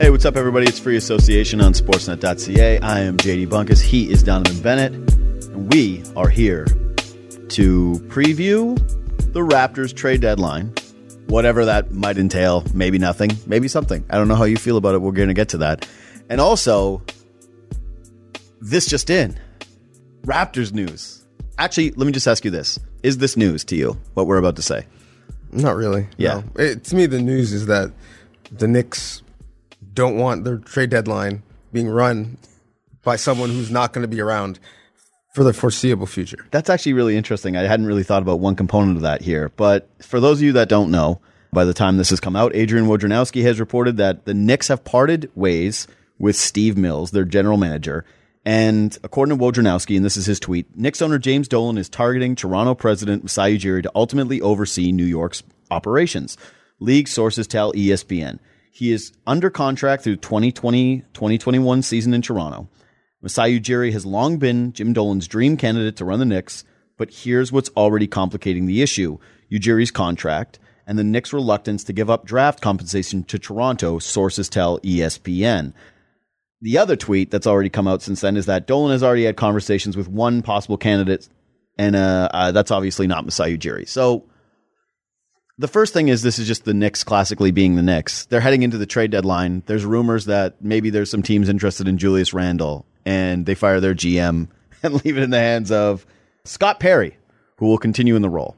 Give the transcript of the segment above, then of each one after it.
Hey, what's up, everybody? It's Free Association on Sportsnet.ca. I am JD Bunkis. He is Donnovan Bennett. And we are here to preview the Raptors trade deadline, whatever that might entail. Maybe nothing, maybe something. I don't know how you feel about it. We're going to get to that. And also, this just in Raptors news. Actually, let me just ask you this Is this news to you, what we're about to say? Not really. Yeah. No. It, to me, the news is that the Knicks don't want their trade deadline being run by someone who's not going to be around for the foreseeable future. That's actually really interesting. I hadn't really thought about one component of that here. But for those of you that don't know, by the time this has come out, Adrian Wojnarowski has reported that the Knicks have parted ways with Steve Mills, their general manager. And according to Wojnarowski, and this is his tweet, Knicks owner James Dolan is targeting Toronto president Masai Ujiri to ultimately oversee New York's operations. League sources tell ESPN. He is under contract through 2020 2021 season in Toronto. Masai Ujiri has long been Jim Dolan's dream candidate to run the Knicks, but here's what's already complicating the issue Ujiri's contract and the Knicks' reluctance to give up draft compensation to Toronto, sources tell ESPN. The other tweet that's already come out since then is that Dolan has already had conversations with one possible candidate, and uh, uh, that's obviously not Masai Ujiri. So the first thing is this is just the Knicks classically being the Knicks. They're heading into the trade deadline. There's rumors that maybe there's some teams interested in Julius Randle, and they fire their GM and leave it in the hands of Scott Perry, who will continue in the role.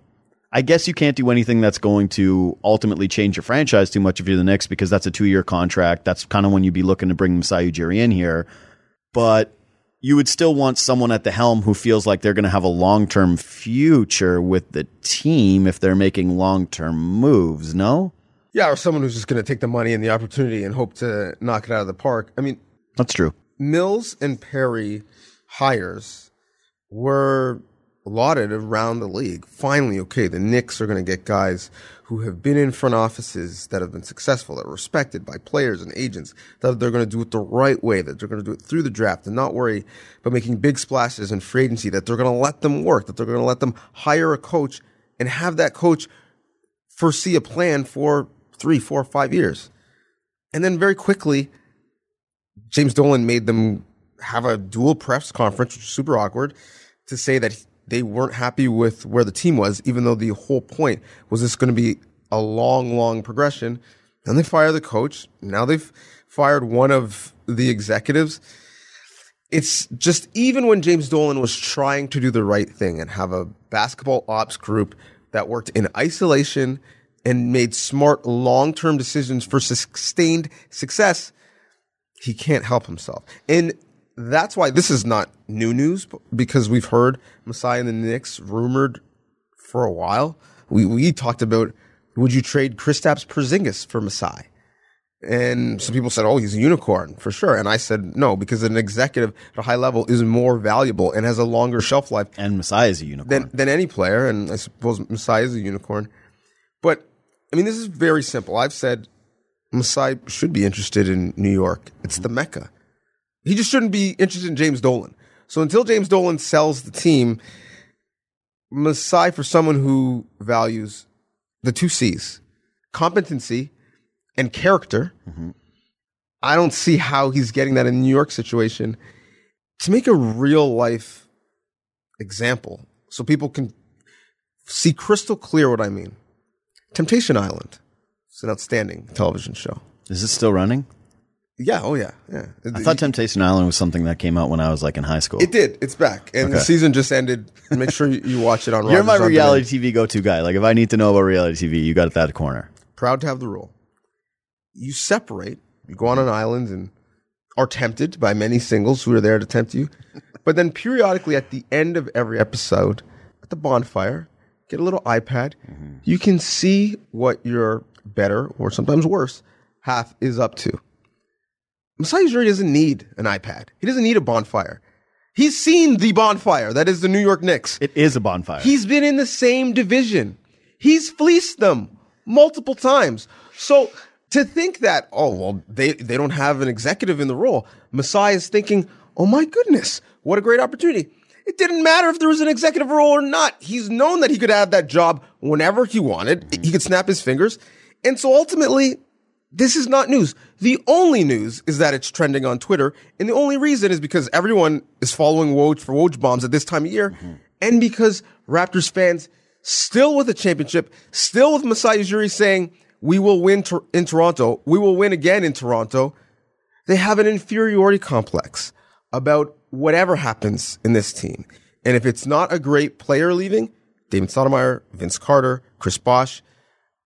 I guess you can't do anything that's going to ultimately change your franchise too much if you're the Knicks because that's a two year contract. That's kind of when you'd be looking to bring Masai in here. But you would still want someone at the helm who feels like they're going to have a long term future with the team if they're making long term moves, no? Yeah, or someone who's just going to take the money and the opportunity and hope to knock it out of the park. I mean, That's true. Mills and Perry hires were lauded around the league. Finally, okay, the Knicks are going to get guys who have been in front offices that have been successful, that are respected by players and agents, that they're going to do it the right way, that they're going to do it through the draft and not worry about making big splashes in free agency, that they're going to let them work, that they're going to let them hire a coach and have that coach foresee a plan for three, four, five years. And then very quickly, James Dolan made them have a dual press conference, which was super awkward, to say that they weren't happy with where the team was, even though the whole point was this going to be a long, long progression. Then they fire the coach. Now they've fired one of the executives. It's just even when James Dolan was trying to do the right thing and have a basketball ops group that worked in isolation and made smart long term decisions for sustained success, he can't help himself. And that's why this is not new news because we've heard Masai and the Knicks rumored for a while. We we talked about would you trade Kristaps Porzingis for Masai? And some people said, "Oh, he's a unicorn for sure." And I said, "No, because an executive at a high level is more valuable and has a longer shelf life And Masai is a unicorn. than than any player." And I suppose Masai is a unicorn. But I mean, this is very simple. I've said Masai should be interested in New York. It's the mecca. He just shouldn't be interested in James Dolan. So until James Dolan sells the team, Masai for someone who values the two C's, competency and character, mm-hmm. I don't see how he's getting that in the New York situation. To make a real life example, so people can see crystal clear what I mean. Temptation Island. It's an outstanding television show. is it still running? Yeah, oh yeah, yeah. I thought Temptation Island was something that came out when I was like in high school. It did. It's back, and the Okay. season just ended. Make sure you, you watch it on. You're my Rogers on reality Demand. TV go to guy. Like if I need to know about reality TV, you got it that corner. Proud to have the rule. You separate. You go on an island and are tempted by many singles who are there to tempt you, but then periodically at the end of every episode, at the bonfire, get a little iPad. Mm-hmm. You can see what your better or sometimes worse half is up to. Masai Ujiri doesn't need an iPad. He doesn't need a bonfire. He's seen the bonfire that is the New York Knicks. It is a bonfire. He's been in the same division. He's fleeced them multiple times. So to think that, oh, well, they, they don't have an executive in the role, Masai is thinking, oh my goodness, what a great opportunity. It didn't matter if there was an executive role or not. He's known that he could have that job whenever he wanted. He could snap his fingers. And so ultimately, This is not news. The only news is that it's trending on Twitter, and the only reason is because everyone is following Woj for Woj bombs at this time of year, mm-hmm. and because Raptors fans still with a championship, still with Masai Ujiri saying we will win in Toronto, we will win again in Toronto. They have an inferiority complex about whatever happens in this team, and if it's not a great player leaving, Damon Stoudamire, Vince Carter, Chris Bosh,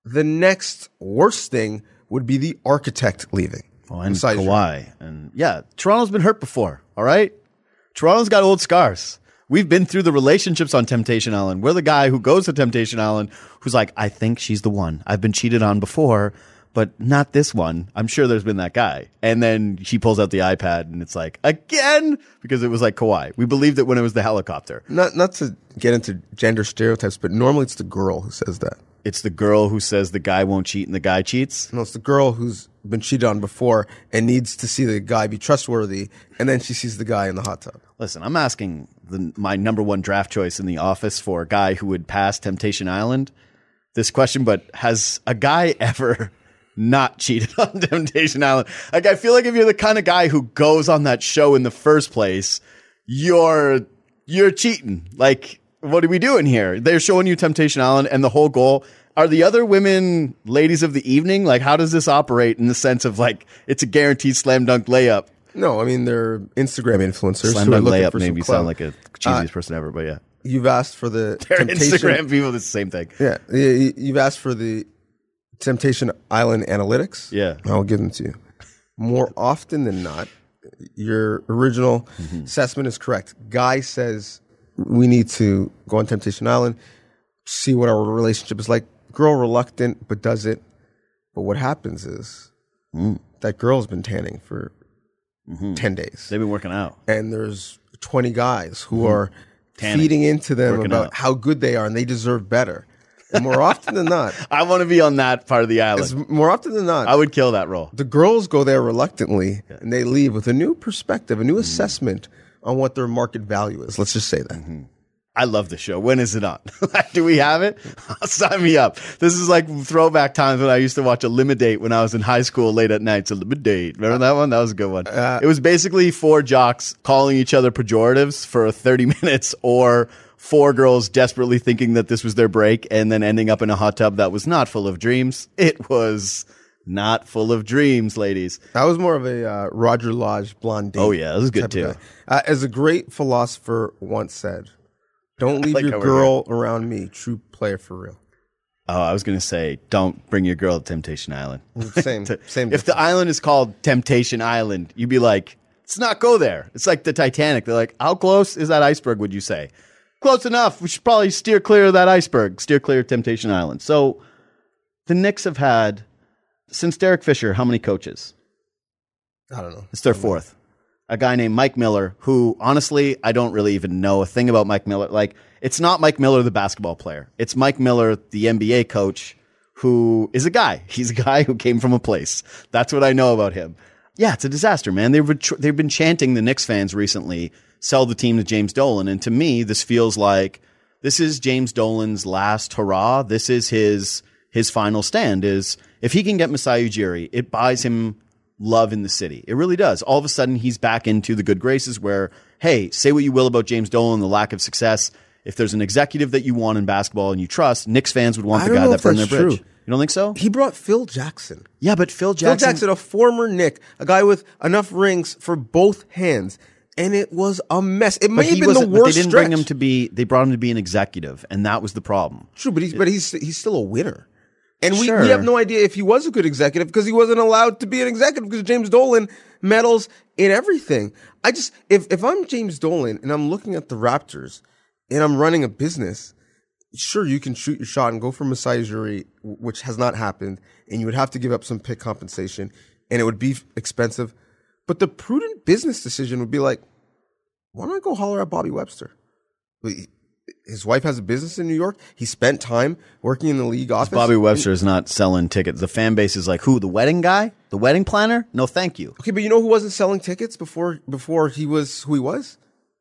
the next worst thing would be the architect leaving. Oh, and Ujiri. Kawhi. And yeah, Toronto's been hurt before. All right. Toronto's got old scars. We've been through the relationships on Temptation Island. We're the guy who goes to Temptation Island who's like, I think she's the one. I've been cheated on before, but not this one. I'm sure there's been that guy. And then she pulls out the iPad and it's like, again, because it was like Kawhi. We believed it when it was the helicopter. Not not to get into gender stereotypes, but normally it's the girl who says that. It's the girl who says the guy won't cheat and the guy cheats. No, it's the girl who's been cheated on before and needs to see the guy be trustworthy, and then she sees the guy in the hot tub. Listen, I'm asking the, my number one draft choice in the office for a guy who would pass Temptation Island this question, but has a guy ever not cheated on Temptation Island? Like, I feel like if you're the kind of guy who goes on that show in the first place, you're you're cheating. Like, what are we doing here? They're showing you Temptation Island, and the whole goal. Are the other women ladies of the evening? Like, how does this operate in the sense of like it's a guaranteed slam dunk layup? No, I mean they're Instagram influencers Slam dunk layup for made some me clout. sound like a cheesiest person ever, but yeah. You've asked for the They're temptation. Instagram people, it's the same thing. Yeah, you- you've asked for the Temptation Island analytics. Yeah. I'll give them to you. More often than not, your original Mm-hmm. assessment is correct. Guy says we need to go on Temptation Island, see what our relationship is like. Girl reluctant, but does it. But what happens is Mm. that girl's been tanning for Mm-hmm. ten days They've been working out. and there's 20 guys who are Mm-hmm. Tanning. feeding into them about out. how good they are and they deserve better. And more often than not, I want to be on that part of the it's island. more often than not, I would kill that role. the girls go there reluctantly and they leave with a new perspective, a new assessment on what their market value is. Let's just say that. Mm-hmm. I love the show. When is it on? Do we have it? Sign me up. This is like throwback times when I used to watch Elimidate when I was in high school late at night. Elimidate. Remember that one? That was a good one. Uh, it was basically four jocks calling each other pejoratives for 30 minutes or four girls desperately thinking that this was their break and then ending up in a hot tub that was not full of dreams. It was not full of dreams, ladies. That was more of a uh, Roger Lodge Blind Date Oh, yeah, this is good too. Uh, as a great philosopher once said, don't leave like your girl around me, true player for real. Oh, I was going to say, don't bring your girl to Temptation Island. Same, same. if the island is called Temptation Island, you'd be like, let's not go there. It's like the Titanic. They're like, how close is that iceberg, would you say? Close enough. We should probably steer clear of that iceberg, steer clear of Temptation Island. So the Knicks have had, since Derek Fisher, how many coaches? I don't know. It's their fourth. A guy named Mike Miller, who honestly, I don't really even know a thing about Mike Miller. Like, it's not Mike Miller, the basketball player. It's Mike Miller, the NBA coach, who is a guy. He's a guy who came from a place. That's what I know about him. Yeah, it's a disaster, man. They've been, they've been chanting the Knicks fans recently, sell the team to James Dolan. And to me, this feels like this is James Dolan's last hurrah. This is his, his final stand is if he can get Masai Ujiri, it buys him love in the city. It really does. All of a sudden, he's back into the good graces where, hey, say what you will about James Dolan, the lack of success. If there's an executive that you want in basketball and you trust, Knicks fans would want the guy that burned their bridge. true. You don't think so? He brought Phil Jackson. Yeah, but Phil Jackson. Phil Jackson. A former Knick, a guy with enough rings for both hands, and it was a mess. It may have been the wasn't. But they didn't stretch. bring him to be. They brought him to be an executive, and that was the problem. True, but he's but he's he's still a winner. And we, Sure. we have no idea if he was a good executive because he wasn't allowed to be an executive because James Dolan meddles in everything. I just if if I'm James Dolan and I'm looking at the Raptors and I'm running a business, sure you can shoot your shot and go for Masai Ujiri, which has not happened, and you would have to give up some pick compensation, and it would be expensive. But the prudent business decision would be like, why don't I go holler at Bobby Webster? His wife has a business in New York. He spent time working in the league office. Bobby Webster is not selling tickets. The fan base is like, who? The wedding guy? The wedding planner? No, thank you. Okay, but you know who wasn't selling tickets before before he was who he was?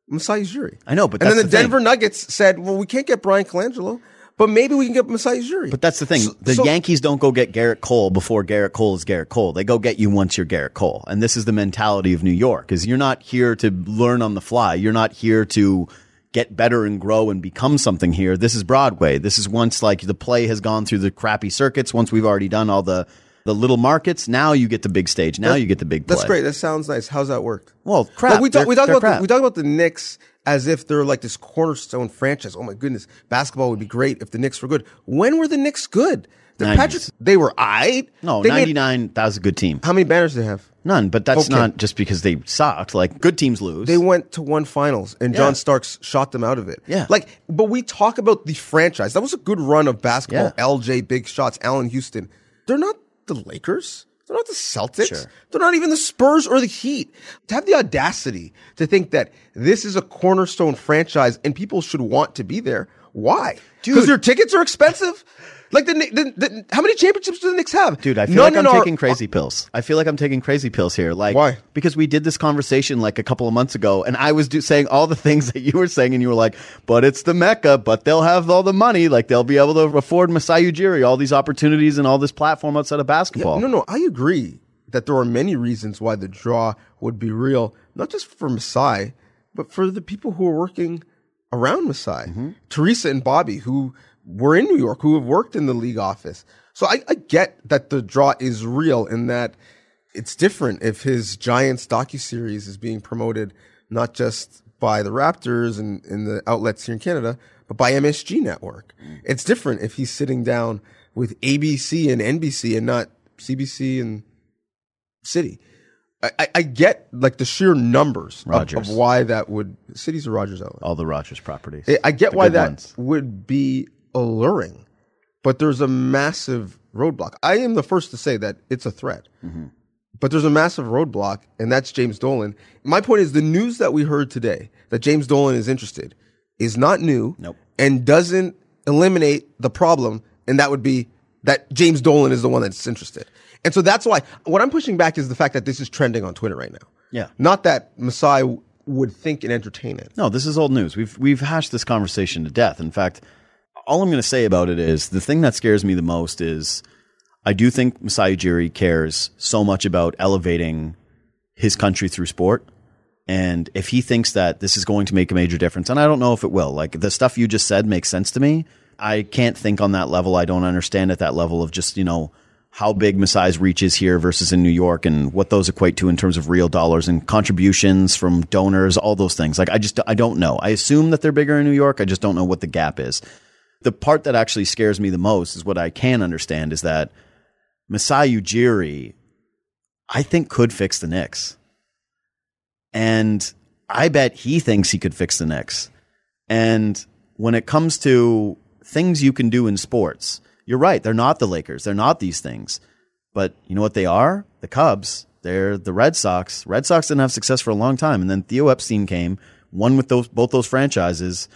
Masai Ujiri. I know, but and then the, the thing. Denver Nuggets said, "Well, we can't get Bryan Colangelo, But maybe we can get Masai Ujiri. But that's the thing. the so- Yankees don't go get Gerrit Cole before Gerrit Cole is Gerrit Cole. They go get you once you're Garrett Cole. And this is the mentality of New York is you're not here to learn on the fly. You're not here to get better and grow and become something here. This is Broadway. This is once like the play has gone through the crappy circuits. Once we've already done all the the little markets, now you get the big stage. Now you get the big play. That's great. That sounds nice. How's that work? Well, crap. Like we talk, we talk about the, crap. we talk about the Knicks as if they're like this cornerstone franchise. Oh my goodness, basketball would be great if the Knicks were good. When were the Knicks good? The 90s. Patrick, they were I. No, they made- 99, that was a good team. how many banners do they have? None, but that's Okay. not just because they sucked. Like good teams lose. They went to one finals, and Yeah. John Starks shot them out of it. Yeah. like, but we talk about the franchise. That was a good run of basketball. Yeah. LJ, big shots. Allan Houston. They're not the Lakers. They're not the Celtics. Sure. They're not even the Spurs or the Heat. To have the audacity to think that this is a cornerstone franchise and people should want to be there. Why? Because Dude. their tickets are expensive. Like the, the, the how many championships do the Knicks have? Dude, I feel None like I'm our- taking crazy pills. I feel like I'm taking crazy pills here. Like, Why? Because we did this conversation like a couple of months ago, and I was do- saying all the things that you were saying, and you were like, "But it's the Mecca, but they'll have all the money, like they'll be able to afford Masai Ujiri, all these opportunities, and all this platform outside of basketball." No, no, I agree that there are many reasons why the draw would be real, not just for Masai, but for the people who are working around Masai. Mm-hmm. Teresa and Bobby, who were in New York, who have worked in the league office. So I, I get that the draw is real and that it's different if his Giants docuseries is being promoted not just by the Raptors and, and the outlets here in Canada, but by MSG Network. Mm. It's different if he's sitting down with ABC and NBC and not CBC and City. I, I, get like the sheer numbers of, of why that would cities a Rogers outlet. all the Rogers properties. I- I get The why that ones. would be alluring, but there's a massive roadblock. I am the first to say that it's a threat, Mm-hmm. but there's a massive roadblock, and that's James Dolan. My point is the news that we heard today that James Dolan is interested is not new Nope. and doesn't eliminate the problem, and that would be that James Dolan is the one that's interested. And so that's why what I'm pushing back is the fact that this is trending on Twitter right now. Yeah. Not that Masai would think and entertain it. No, this is old news. We've we've hashed this conversation to death. In fact, all I'm going to say about it is the thing that scares me the most is I do think Masai Ujiri cares so much about elevating his country through sport. And if he thinks that this is going to make a major difference, and I don't know if it will, like the stuff you just said makes sense to me. I can't think on that level. I don't understand at that level of just, you know, how big Masai's reach is here versus in New York and what those equate to in terms of real dollars and contributions from donors, all those things. Like I just, I don't know. I assume that they're bigger in New York. I just don't know what the gap is. The part that actually scares me the most is what I can understand is that Masai Ujiri, I think could fix the Knicks. And I bet he thinks he could fix the Knicks. And when it comes to things you can do in sports, you're right. They're not the Lakers. They're not these things. But you know what they are? The Cubs. They're the Red Sox. Red Sox didn't have success for a long time. And then Theo Epstein came, won with those both those franchises.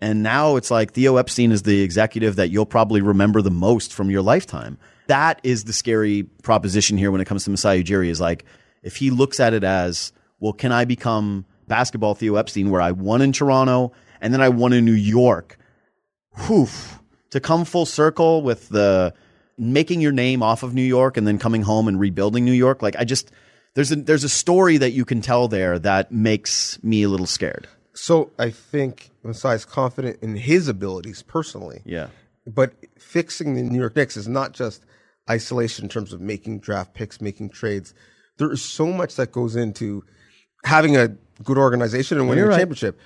And now it's like Theo Epstein is the executive that you'll probably remember the most from your lifetime. That is the scary proposition here when it comes to Masai Ujiri is like, if he looks at it as, well, can I become basketball Theo Epstein where I won in Toronto and then I won in New York? Whew. To come full circle with the making your name off of New York and then coming home and rebuilding New York. Like I just, there's a, there's a story that you can tell there that makes me a little scared. So I think Masai's confident in his abilities personally. Yeah. But fixing the New York Knicks is not just isolation in terms of making draft picks, making trades. There is so much that goes into having a good organization and winning you're a right. championship.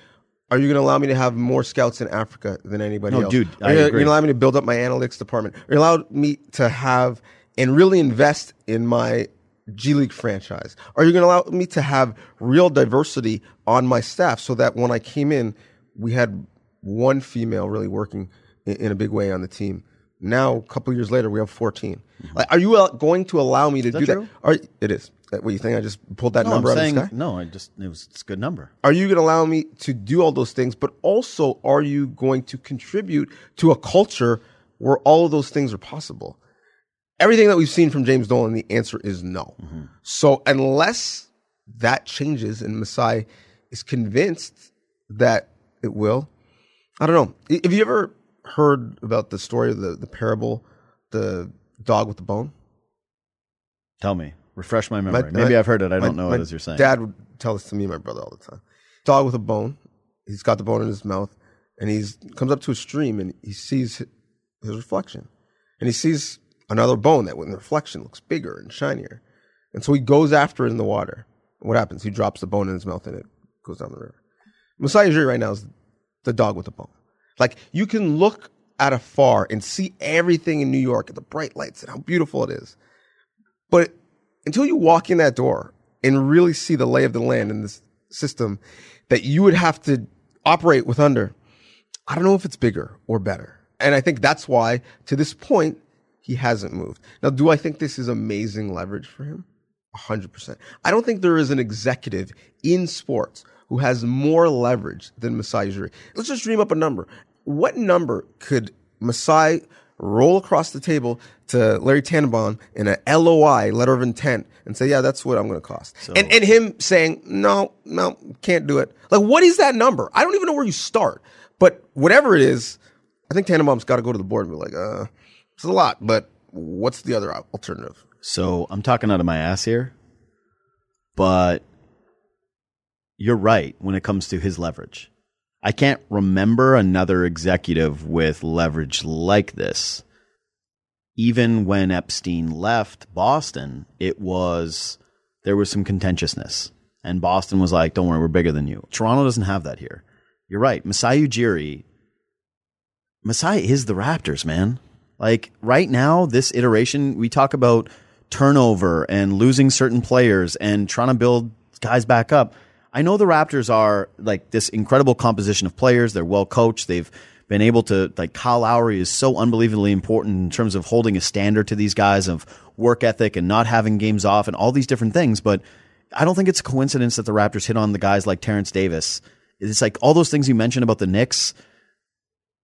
Are you going to allow me to have more scouts in Africa than anybody No, else? dude, Are I you agree. going to allow me to build up my analytics department? Are you allow me to have and really invest in my G League franchise? Are you going to allow me to have real diversity on my staff so that when I came in, we had one female really working in, in a big way on the team? Now, a couple years later, we have 14. Like, are you uh, going to allow me to do Mm-hmm. that true? that? Are, it is. Uh, What do you think? I just pulled that No, number I'm out saying, of the sky? no, I just, it was, it's a good number. Are you going to allow me to do all those things? But also, are you going to contribute to a culture where all of those things are possible? Everything that we've seen from James Dolan, the answer is no. Mm-hmm. So, unless that changes and Masai is convinced that it will, I don't know. Have you ever heard about the story of the, the parable, the dog with the bone? Tell me. Refresh my My- memory. Maybe my- I've heard it. I my- don't know my it as you're saying. Dad would tell this to me and my brother all the time. Dog with a bone. He's got the bone in his mouth, and he comes up to a stream and he sees his reflection, and he sees another bone that, when the reflection looks bigger and shinier, and so he goes after it in the water. What happens? He drops the bone in his mouth, and it goes down the river. Masai Ujiri right now is the dog with the bone. Like you can look at afar and see everything in New York and the bright lights and how beautiful it is. But until you walk in that door and really see the lay of the land in this system that you would have to operate with under, I don't know if it's bigger or better. And I think that's why, to this point, he hasn't moved. Now, do I think this is amazing leverage for him? 100%. I don't think there is an executive in sports who has more leverage than Masai Ujiri. Let's just dream up a number. What number could Masai roll across the table to Larry Tannenbaum in a LOI, letter of intent, and say, yeah, that's what I'm going to cost. and, and him saying, no, no, can't do it. Like, what is that number? I don't even know where you start. But whatever it is, I think Tannenbaum's got to go to the board and be like, uh, it's a lot, but what's the other alternative? So I'm talking out of my ass here, but you're right when it comes to his leverage. I can't remember another executive with leverage like this. Even when Epstein left Boston, it was there was some contentiousness. And Boston was like, don't worry, we're bigger than you. Toronto doesn't have that here. You're right. Masai Ujiri, Masai is the Raptors, man. Like right now, this iteration, we talk about turnover and losing certain players and trying to build guys back up. I know the Raptors are like this incredible composition of players. They're well coached. They've been able to like Kyle Lowry is so unbelievably important in terms of holding a standard to these guys of work ethic and not having games off and all these different things. But I don't think it's a coincidence that the Raptors hit on the guys like Terence Davis. It's like all those things you mentioned about the Knicks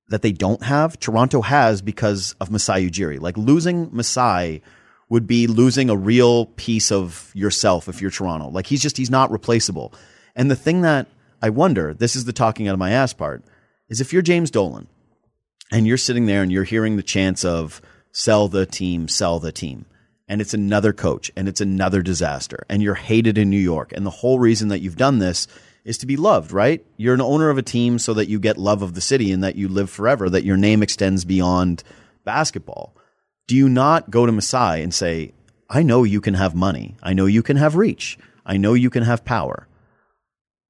that they don't have, Toronto has because of Masai Ujiri. Like losing Masai would be losing a real piece of yourself if you're Toronto. Like he's just he's not replaceable. And the thing that I wonder, this is the talking out of my ass part, is if you're James Dolan and you're sitting there and you're hearing the chants of sell the team, sell the team, and it's another coach and it's another disaster and you're hated in New York. And the whole reason that you've done this is to be loved, right? You're an owner of a team so that you get love of the city and that you live forever, that your name extends beyond basketball. Do you not go to Masai and say, I know you can have money. I know you can have reach. I know you can have power.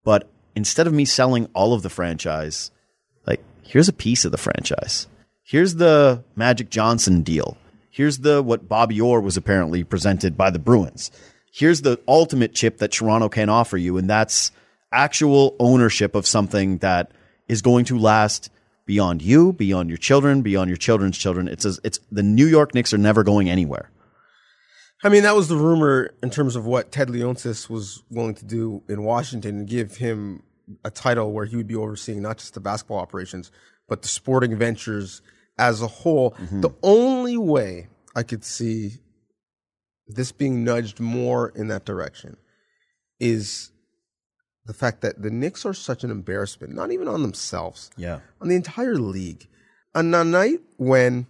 But instead of me selling all of the franchise, like here's a piece of the franchise. Here's the Magic Johnson deal. Here's the what Bobby Orr was apparently presented by the Bruins. Here's the ultimate chip that Toronto can offer you, and that's actual ownership of something that is going to last beyond you, beyond your children, beyond your children's children. It's a, it's the New York Knicks are never going anywhere. I mean, that was the rumor in terms of what Ted Leonsis was willing to do in Washington and give him a title where he would be overseeing not just the basketball operations, but the sporting ventures as a whole. Mm-hmm. The only way I could see this being nudged more in that direction is the fact that the Knicks are such an embarrassment, not even on themselves, Yeah. on the entire league. On a night when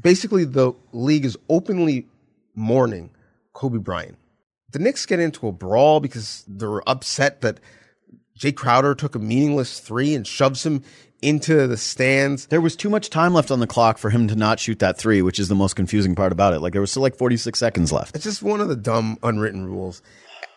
basically the league is openly mourning Kobe Bryant, the Knicks get into a brawl because they're upset that Jae Crowder took a meaningless three and shoves him into the stands. There was too much time left on the clock for him to not shoot that three, which is the most confusing part about it. Like there was still like 46 seconds left. It's just one of the dumb unwritten rules.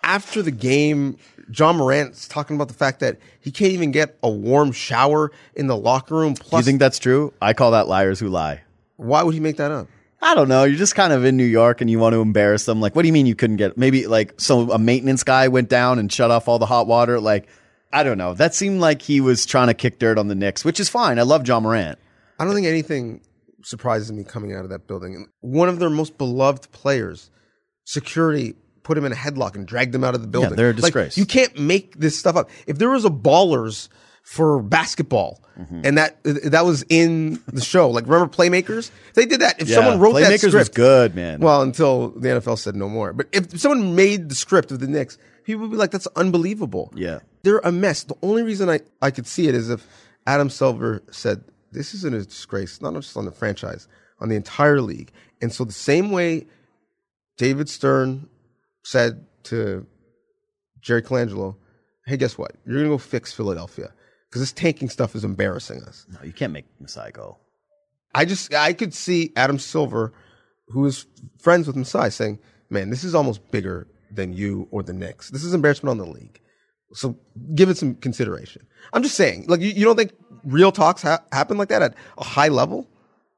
After the game, Ja Morant's talking about the fact that he can't even get a warm shower in the locker room. Do you think that's true? I call that liars who lie. why would he make that up? I don't know. You're just kind of in New York and you want to embarrass them. Like, what do you mean you couldn't get? Maybe like so a maintenance guy went down and shut off all the hot water. Like, I don't know. That seemed like he was trying to kick dirt on the Knicks, which is fine. I love Ja Morant. I don't think anything surprises me coming out of that building. One of their most beloved players, security put him in a headlock and dragged him out of the building. Yeah, they're a Like, disgrace. you can't make this stuff up. If there was a ballers for basketball Mm-hmm. and that that was in the show, like remember Playmakers? They did that. If someone wrote that script, was good, man. Well, until the NFL said no more. But if someone made the script of the Knicks, people would be like, "That's unbelievable." Yeah. they're a mess. The only reason I I could see it is if Adam Silver said this isn't a disgrace, not just on the franchise, on the entire league. And so the same way David Stern said to Jerry Colangelo, hey, guess what? You're going to go fix Philadelphia because this tanking stuff is embarrassing us. No, you can't make Masai go. I just, I could see Adam Silver, who is friends with Masai, saying, man, this is almost bigger than you or the Knicks. This is embarrassment on the league. So give it some consideration. I'm just saying, like, you, you don't think real talks ha- happen like that at a high level?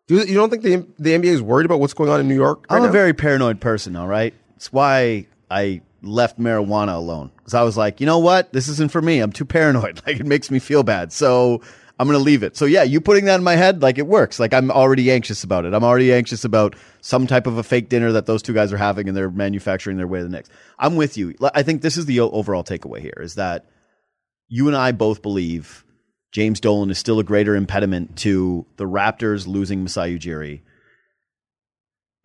Do you, you don't think the, the NBA is worried about what's going on in New York? right I'm a now? very paranoid person, all right? It's why I left marijuana alone. Because I was like, you know what? This isn't for me. I'm too paranoid. Like, it makes me feel bad. So I'm to leave it. So, yeah, you putting that in my head, like, it works. Like, I'm already anxious about it. I'm already anxious about some type of a fake dinner that those two guys are having and they're manufacturing their way to the next. I'm with you. I think this is the overall takeaway here is that you and I both believe James Dolan is still a greater impediment to the Raptors losing Masai Ujiri.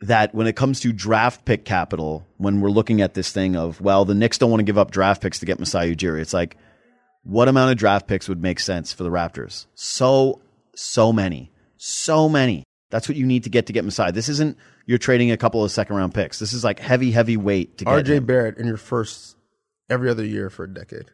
That when it comes to draft pick capital, when we're looking at this thing of, well, the Knicks don't want to give up draft picks to get Masai Ujiri, it's like, what amount of draft picks would make sense for the Raptors? So, so many. So many. That's what you need to get to get Masai. This isn't you're trading a couple of second round picks. This is like heavy, heavy weight to get. RJ him. Barrett in your first every other year for a decade.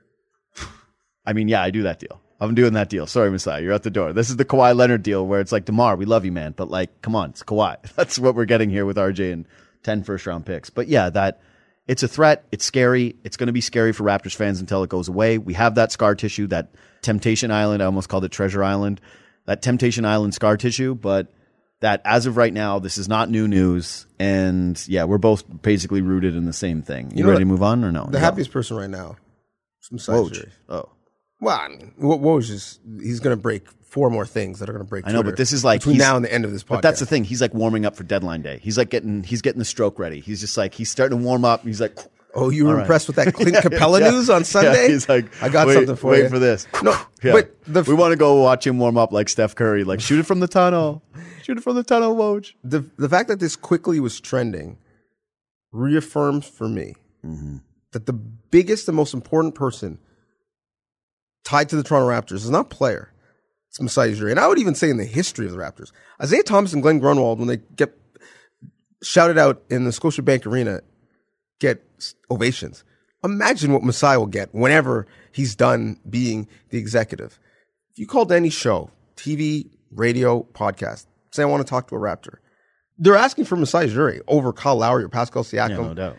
I mean, yeah, I do that deal. I'm doing that deal. Sorry, Masai, you're out the door. This is the Kawhi Leonard deal where it's like, Demar, we love you, man, but like, come on, it's Kawhi. That's what we're getting here with RJ and 10 first round picks. But yeah, that it's a threat. It's scary. It's going to be scary for Raptors fans until it goes away. We have that scar tissue, that Temptation Island. I almost called it Treasure Island. That Temptation Island scar tissue, but that as of right now, this is not new news. And yeah, we're both basically rooted in the same thing. You, know ready what? to move on or no? The happiest person right now is Masai Oh. Well, I mean, Wo- Woj is he's going to break four more things that are going to break. I know, but this is like between he's- now and the end of this podcast. But that's the thing. He's like warming up for deadline day. He's like getting he's getting the stroke ready. He's just like he's starting to warm up. He's like, Oh, you were right. impressed with that Clint Capela Yeah. news on Sunday? Yeah, he's like, I got something for wait you. Wait for this. No, Yeah. but the we want to go watch him warm up like Steph Curry. Like shoot it from the tunnel, shoot it from the tunnel, Woj. the the fact that this quickly was trending reaffirms for me Mm-hmm. that the biggest and most important person tied to the Toronto Raptors is not player. It's Masai Ujiri. And I would even say in the history of the Raptors, Isiah Thomas and Glen Grunwald, when they get shouted out in the Scotiabank Arena, get ovations. Imagine what Masai will get whenever he's done being the executive. If you called any show, TV, radio, podcast, say I want to talk to a Raptor, they're asking for Masai Ujiri over Kyle Lowry or Pascal Siakam Yeah, no doubt.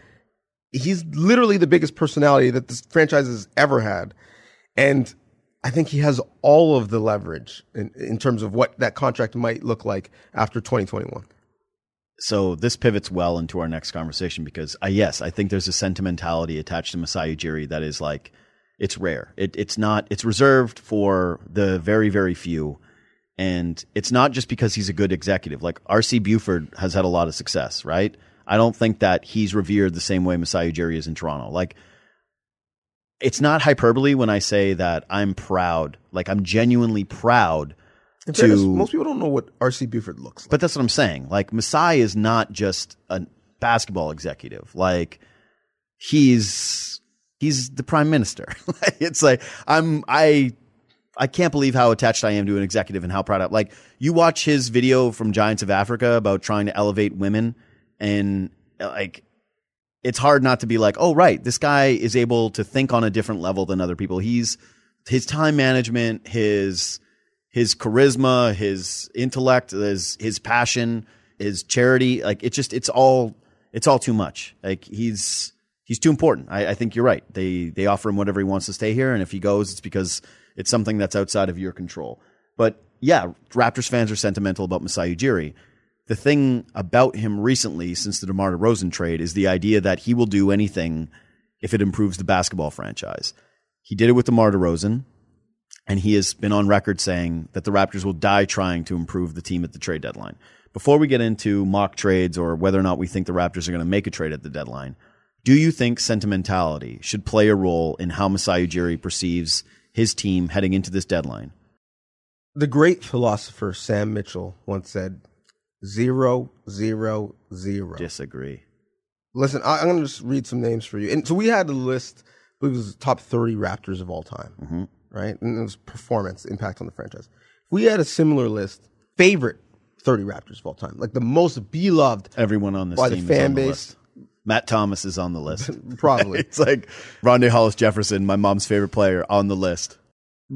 he's literally the biggest personality that this franchise has ever had. And I think he has all of the leverage in, in terms of what that contract might look like after 2021. So this pivots well into our next conversation because uh, yes, I think there's a sentimentality attached to Masai Ujiri that is like it's rare. It, it's not. It's reserved for the very very few, and it's not just because he's a good executive. Like R.C. Buford has had a lot of success, right? I don't think that he's revered the same way Masai Ujiri is in Toronto. Like it's not hyperbole when I say that I'm proud. Like I'm genuinely proud In to fairness, most people don't know what R.C. Buford looks like. but that's what I'm saying. Like Masai is not just a basketball executive. Like he's he's the prime minister. it's like I'm I I can't believe how attached I am to an executive and how proud I am. like you watch his video from Giants of Africa about trying to elevate women and like it's hard not to be like, oh right, this guy is able to think on a different level than other people. He's his time management, his his charisma, his intellect, his his passion, his charity, like it's just it's all it's all too much. Like he's he's too important. I, I think you're right. They they offer him whatever he wants to stay here, and if he goes, it's because it's something that's outside of your control. But yeah, Raptors fans are sentimental about Masai Ujiri. The thing about him recently, since the DeMar DeRozan trade, is the idea that he will do anything if it improves the basketball franchise. He did it with DeMar DeRozan, and he has been on record saying that the Raptors will die trying to improve the team at the trade deadline. Before we get into mock trades or whether or not we think the Raptors are going to make a trade at the deadline, do you think sentimentality should play a role in how Masai Ujiri perceives his team heading into this deadline? the great philosopher Sam Mitchell once said, zero, zero, zero. Disagree. Listen, I, I'm going to just read some names for you. And so we had a list, I believe it was the top 30 Raptors of all time. Mm-hmm. right? And it was performance, impact on the franchise. If we had a similar list, favorite 30 Raptors of all time, like the most beloved, Everyone on this By the fan the base. list. Matt Thomas is on the list. probably. it's like Rondae Hollis Jefferson, my mom's favorite player, on the list.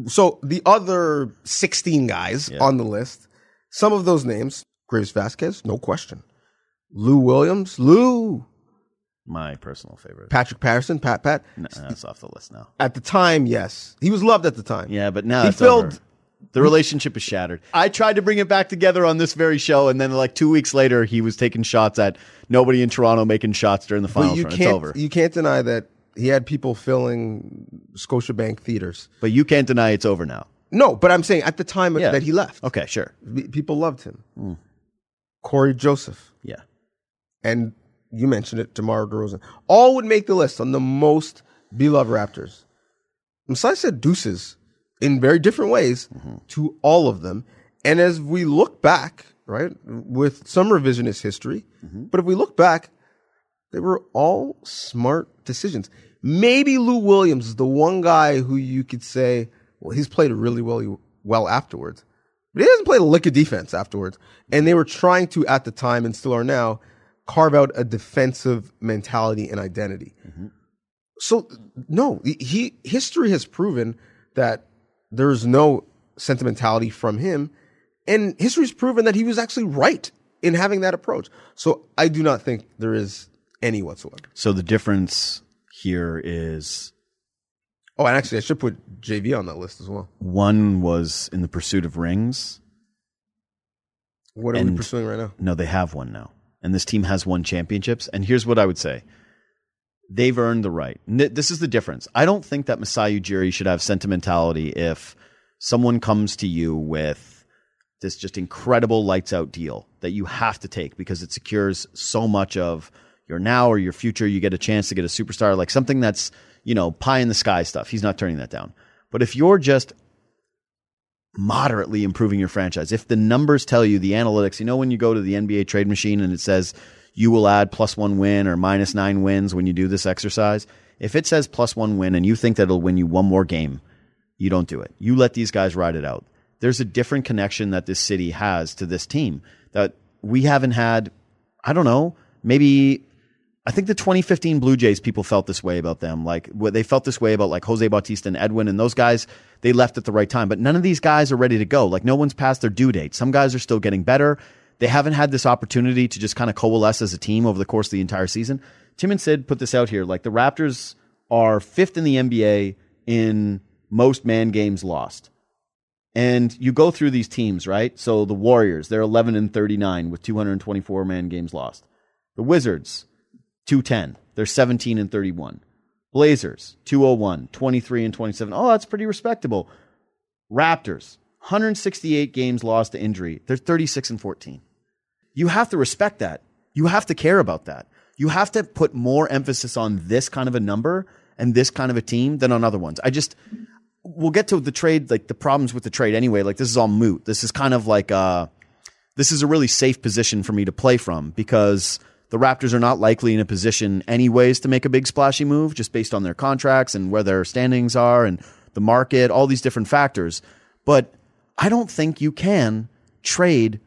so the other 16 guys on the list, some of those names, Greivis Vasquez, no question. Lou Williams, Lou, My personal favorite. Patrick Patterson, Pat Pat. No, uh, that's off the list now. At the time, yes. He was loved at the time. Yeah, but now He filled- over. The relationship is shattered. I tried to bring it back together on this very show, and then like two weeks later, he was taking shots at nobody in Toronto making shots during the But finals. you run. It's can't, over. you can't deny that he had people filling Scotiabank theaters. but you can't deny it's over now. No, but I'm saying at the time Yeah. that he left, Okay, sure. people loved him. Hmm. Cory Joseph. Yeah. and you mentioned it, DeMar DeRozan, all would make the list on the most beloved Raptors. Masai said deuces in very different ways mm-hmm. to all of them. And as we look back, right, with some revisionist history, mm-hmm. but if we look back, they were all smart decisions. Maybe Lou Williams is the one guy who you could say, well, he's played really well, well afterwards. But he hasn't played a lick of defense afterwards. And they were trying to, at the time and still are now, carve out a defensive mentality and identity. Mm-hmm. So no, he history has proven that there's no sentimentality from him, and history's proven that he was actually right in having that approach. So I do not think there is any whatsoever. So the difference here is Oh, and actually, I should put JV on that list as well. one was in the pursuit of rings. What are we pursuing right now? No, they have one now. And this team has won championships. And here's what I would say they've earned the right. This is the difference. I don't think that Masai Ujiri should have sentimentality if someone comes to you with this just incredible lights out deal that you have to take because it secures so much of your now or your future. You get a chance to get a superstar, like something that's, you know, pie in the sky stuff. He's not turning that down. But if you're just moderately improving your franchise. If the numbers tell you the analytics, you know, when you go to the NBA trade machine and it says you will add plus one win or minus nine wins when you do this exercise, if it says plus one win and you think that it'll win you one more game, you don't do it. You let these guys ride it out. There's a different connection that this city has to this team that we haven't had. I don't know, maybe I think the 2015 Blue Jays people felt this way about them. Like they felt this way about like Jose Bautista and Edwin and those guys. They left at the right time, but none of these guys are ready to go. Like no one's past their due date. Some guys are still getting better. They haven't had this opportunity to just kind of coalesce as a team over the course of the entire season. Tim and Sid put this out here. Like the Raptors are fifth in the NBA in most man games lost. And you go through these teams, right? So the Warriors, they're 11 and 39 with 224 man games lost. The Wizards, 210. They're 17 and 31. Blazers, 201, 23 and 27. Oh, that's pretty respectable. Raptors, 168 games lost to injury. They're 36 and 14. You have to respect that. You have to care about that. You have to put more emphasis on this kind of a number and this kind of a team than on other ones. I just we'll get to the trade, like the problems with the trade anyway. Like this is all moot. This is kind of like uh this is a really safe position for me to play from because the Raptors are not likely in a position anyways to make a big splashy move just based on their contracts and where their standings are and the market, all these different factors. But I don't think you can trade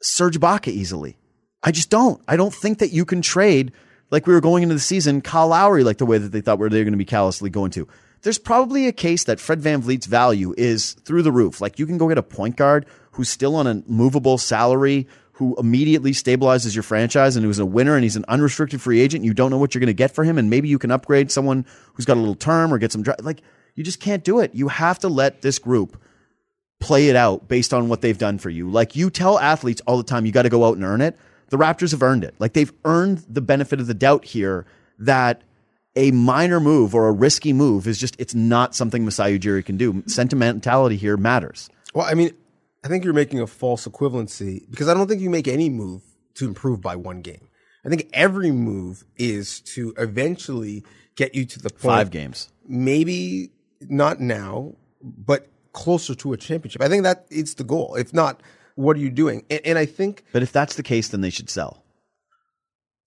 Serge Ibaka easily. I just don't. I don't think that you can trade like we were going into the season, Kyle Lowry, like the way that they thought were they were going to be callously going to. There's probably a case that Fred VanVleet's value is through the roof. Like you can go get a point guard who's still on a movable salary, who immediately stabilizes your franchise and who's a winner and he's an unrestricted free agent. You don't know what you're going to get for him. And maybe you can upgrade someone who's got a little term or get some, like you just can't do it. You have to let this group play it out based on what they've done for you. Like you tell athletes all the time, you got to go out and earn it. The Raptors have earned it. Like they've earned the benefit of the doubt here that a minor move or a risky move is just, it's not something Masai Ujiri can do. Sentimentality here matters. Well, I mean, I think you're making a false equivalency because I don't think you make any move to improve by one game. I think every move is to eventually get you to the point. Five games. Maybe not now, but closer to a championship. I think that it's the goal. If not, what are you doing? And, and I think But if that's the case, then they should sell.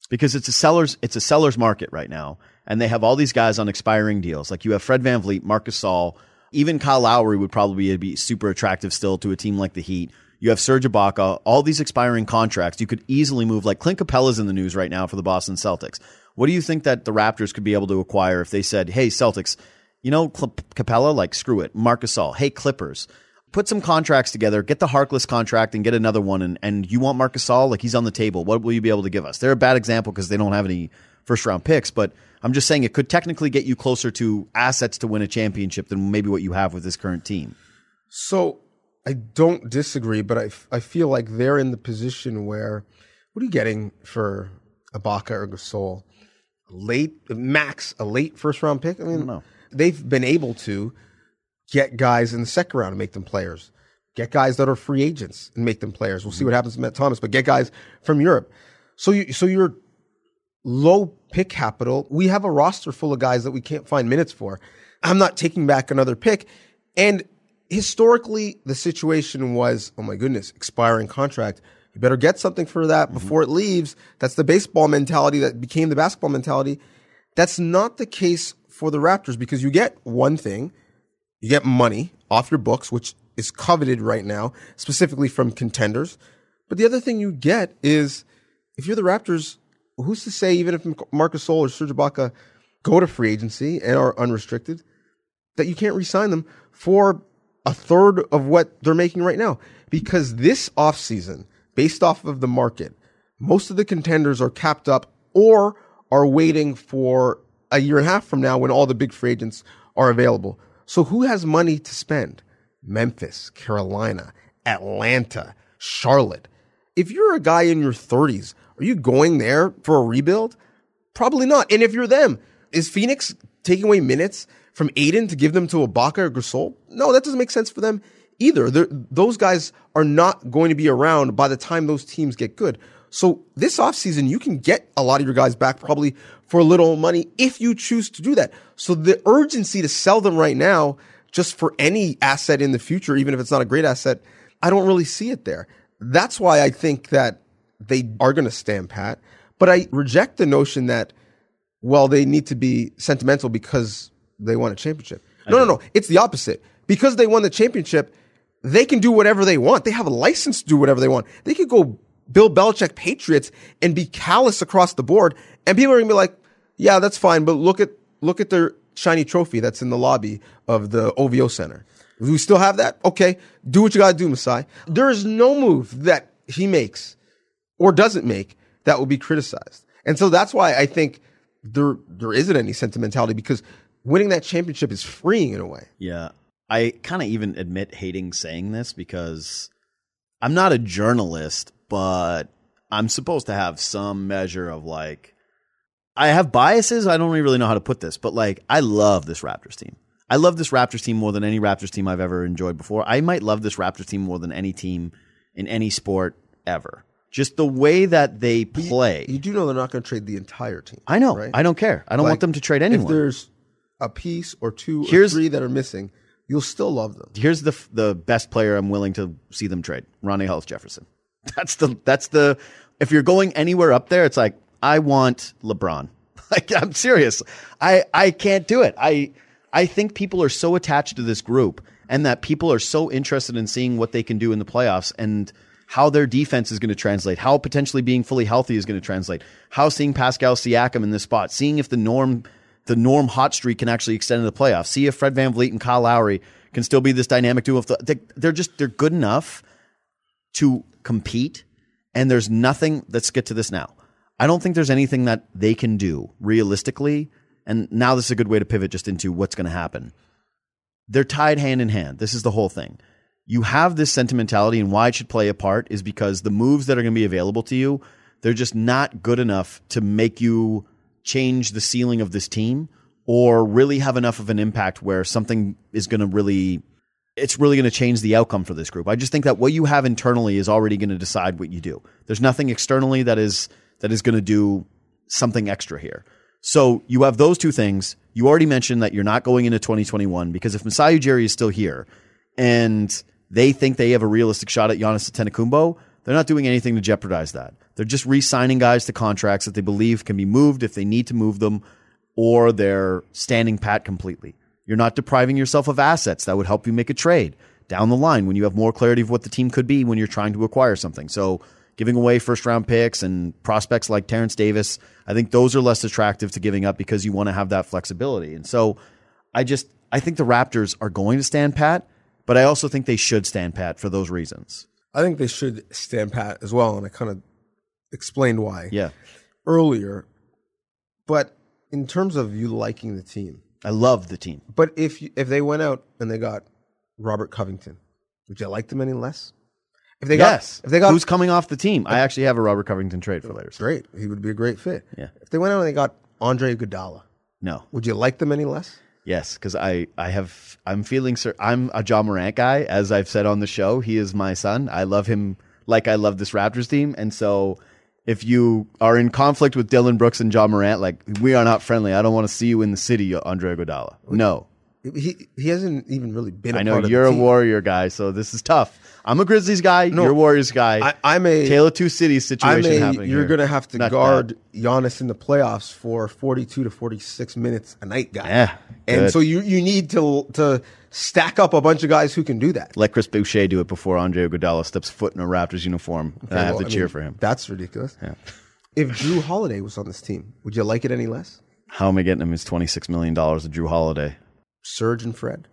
Because it's a seller's it's a seller's market right now. And they have all these guys on expiring deals. Like you have Fred Van Vliet, Marc Gasol, Even Kyle Lowry would probably be super attractive still to a team like the Heat. You have Serge Ibaka, all these expiring contracts. You could easily move. Like Clint Capela's in the news right now for the Boston Celtics. What do you think that the Raptors could be able to acquire if they said, "Hey, Celtics, you know Capella, like screw it, Marc Gasol. Hey, Clippers, put some contracts together, get the Harkless contract, and get another one. And and you want Marc Gasol, like he's on the table. What will you be able to give us? They're a bad example because they don't have any first round picks, but I'm just saying it could technically get you closer to assets to win a championship than maybe what you have with this current team. So I don't disagree, but I, I feel like they're in the position where what are you getting for Ibaka or Gasol? Late max a late first round pick. I mean, they've been able to get guys in the second round and make them players. Get guys that are free agents and make them players. We'll see what happens to Matt Thomas, but get guys from Europe. So you so you're low pick capital. We have a roster full of guys that we can't find minutes for. I'm not taking back another pick. And historically, the situation was, oh my goodness, expiring contract. You better get something for that mm-hmm. before it leaves. That's the baseball mentality that became the basketball mentality. That's not the case for the Raptors because you get one thing, you get money off your books, which is coveted right now, specifically from contenders. But the other thing you get is if you're the Raptors, who's to say even if Marc Gasol or Serge Ibaka go to free agency and are unrestricted, that you can't re-sign them for a third of what they're making right now? Because this offseason, based off of the market, most of the contenders are capped up or are waiting for a year and a half from now when all the big free agents are available. So who has money to spend? Memphis, Carolina, Atlanta, Charlotte. If you're a guy in your 30s are you going there for a rebuild? Probably not. And if you're them, is Phoenix taking away minutes from Ayton to give them to Ibaka or Gasol? No, that doesn't make sense for them either. They're, those guys are not going to be around by the time those teams get good. So this offseason, you can get a lot of your guys back probably for a little money if you choose to do that. So the urgency to sell them right now, just for any asset in the future, even if it's not a great asset, I don't really see it there. That's why I think that they are going to stand pat. But I reject the notion that, well, they need to be sentimental because they won a championship. No, no, no. It's the opposite. Because they won the championship, they can do whatever they want. They have a license to do whatever they want. They could go Bill Belichick Patriots and be callous across the board. And people are going to be like, yeah, that's fine. But look at, look at their shiny trophy that's in the lobby of the OVO Center. Do we still have that? Okay. Do what you got to do, Masai. There is no move that he makes or doesn't make that will be criticized. And so that's why I think there there isn't any sentimentality because winning that championship is freeing in a way. Yeah. I kind of even admit hating saying this because I'm not a journalist, but I'm supposed to have some measure of like I have biases. I don't really know how to put this, but like I love this Raptors team. I love this Raptors team more than any Raptors team I've ever enjoyed before. I might love this Raptors team more than any team in any sport ever. Just the way that they play. You, you do know they're not going to trade the entire team. I know. Right? I don't care. I don't like, want them to trade anyone. If there's a piece or two Here's, or three that are missing, you'll still love them. Here's the the best player I'm willing to see them trade: Rondae Hollis Jefferson. That's the that's the if you're going anywhere up there, it's like I want LeBron. Like I'm serious. I I can't do it. I I think people are so attached to this group and that people are so interested in seeing what they can do in the playoffs and how their defense is going to translate, how potentially being fully healthy is going to translate, how seeing Pascal Siakam in this spot, seeing if the norm the norm hot streak can actually extend into the playoffs, see if Fred Van VanVleet and Kyle Lowry can still be this dynamic duo. They're just they're good enough to compete, and there's nothing. Let's get to this now. I don't think there's anything that they can do realistically. And now this is a good way to pivot just into what's going to happen. They're tied hand in hand. This is the whole thing you have this sentimentality and why it should play a part is because the moves that are going to be available to you, they're just not good enough to make you change the ceiling of this team or really have enough of an impact where something is going to really it's really going to change the outcome for this group. I just think that what you have internally is already going to decide what you do. There's nothing externally that is that is going to do something extra here. So you have those two things. You already mentioned that you're not going into 2021 because if Masai Ujiri is still here and they think they have a realistic shot at Giannis Antetokounmpo, they're not doing anything to jeopardize that. They're just re-signing guys to contracts that they believe can be moved if they need to move them, or they're standing pat completely. You're not depriving yourself of assets that would help you make a trade down the line when you have more clarity of what the team could be when you're trying to acquire something. So giving away first round picks and prospects like Terence Davis, I think those are less attractive to giving up because you want to have that flexibility. And so I just I think the Raptors are going to stand pat, but I also think they should stand pat for those reasons. I think they should stand pat as well, and I kind of explained why Yeah. earlier. But in terms of you liking the team, I love the team. but if you, if they went out and they got Robert Covington, would you like them any less? If they yes. got if they got Who's coming off the team? I actually have a Robert Covington trade for later. great, he would be a great fit. Yeah. If they went out and they got Andre Iguodala, No. would you like them any less? Yes, because I, I have I'm feeling cer- I'm a Ja Morant guy, as I've said on the show. He is my son. I love him like I love this Raptors team, and so if you are in conflict with Dillon Brooks and Ja Morant, like we are not friendly. I don't want to see you in the city, Andre Iguodala. No, He he hasn't even really been. I know you're a Warrior guy, so this is tough. I'm a Grizzlies guy. No, you're a Warriors guy. I, I'm a Tale of Two Cities situation a, happening. you're going to have to Not guard Giannis in the playoffs for 42 to 46 minutes a night, guy. Yeah, and good. so you you need to to stack up a bunch of guys who can do that. Let Chris Boucher do it before Andre Iguodala steps foot in a Raptors uniform. and I have Well, to cheer mean, for him. That's ridiculous. If Jrue Holiday was on this team, would you like it any less? How am I getting him his twenty six million dollars of Jrue Holiday? Serge and Fred.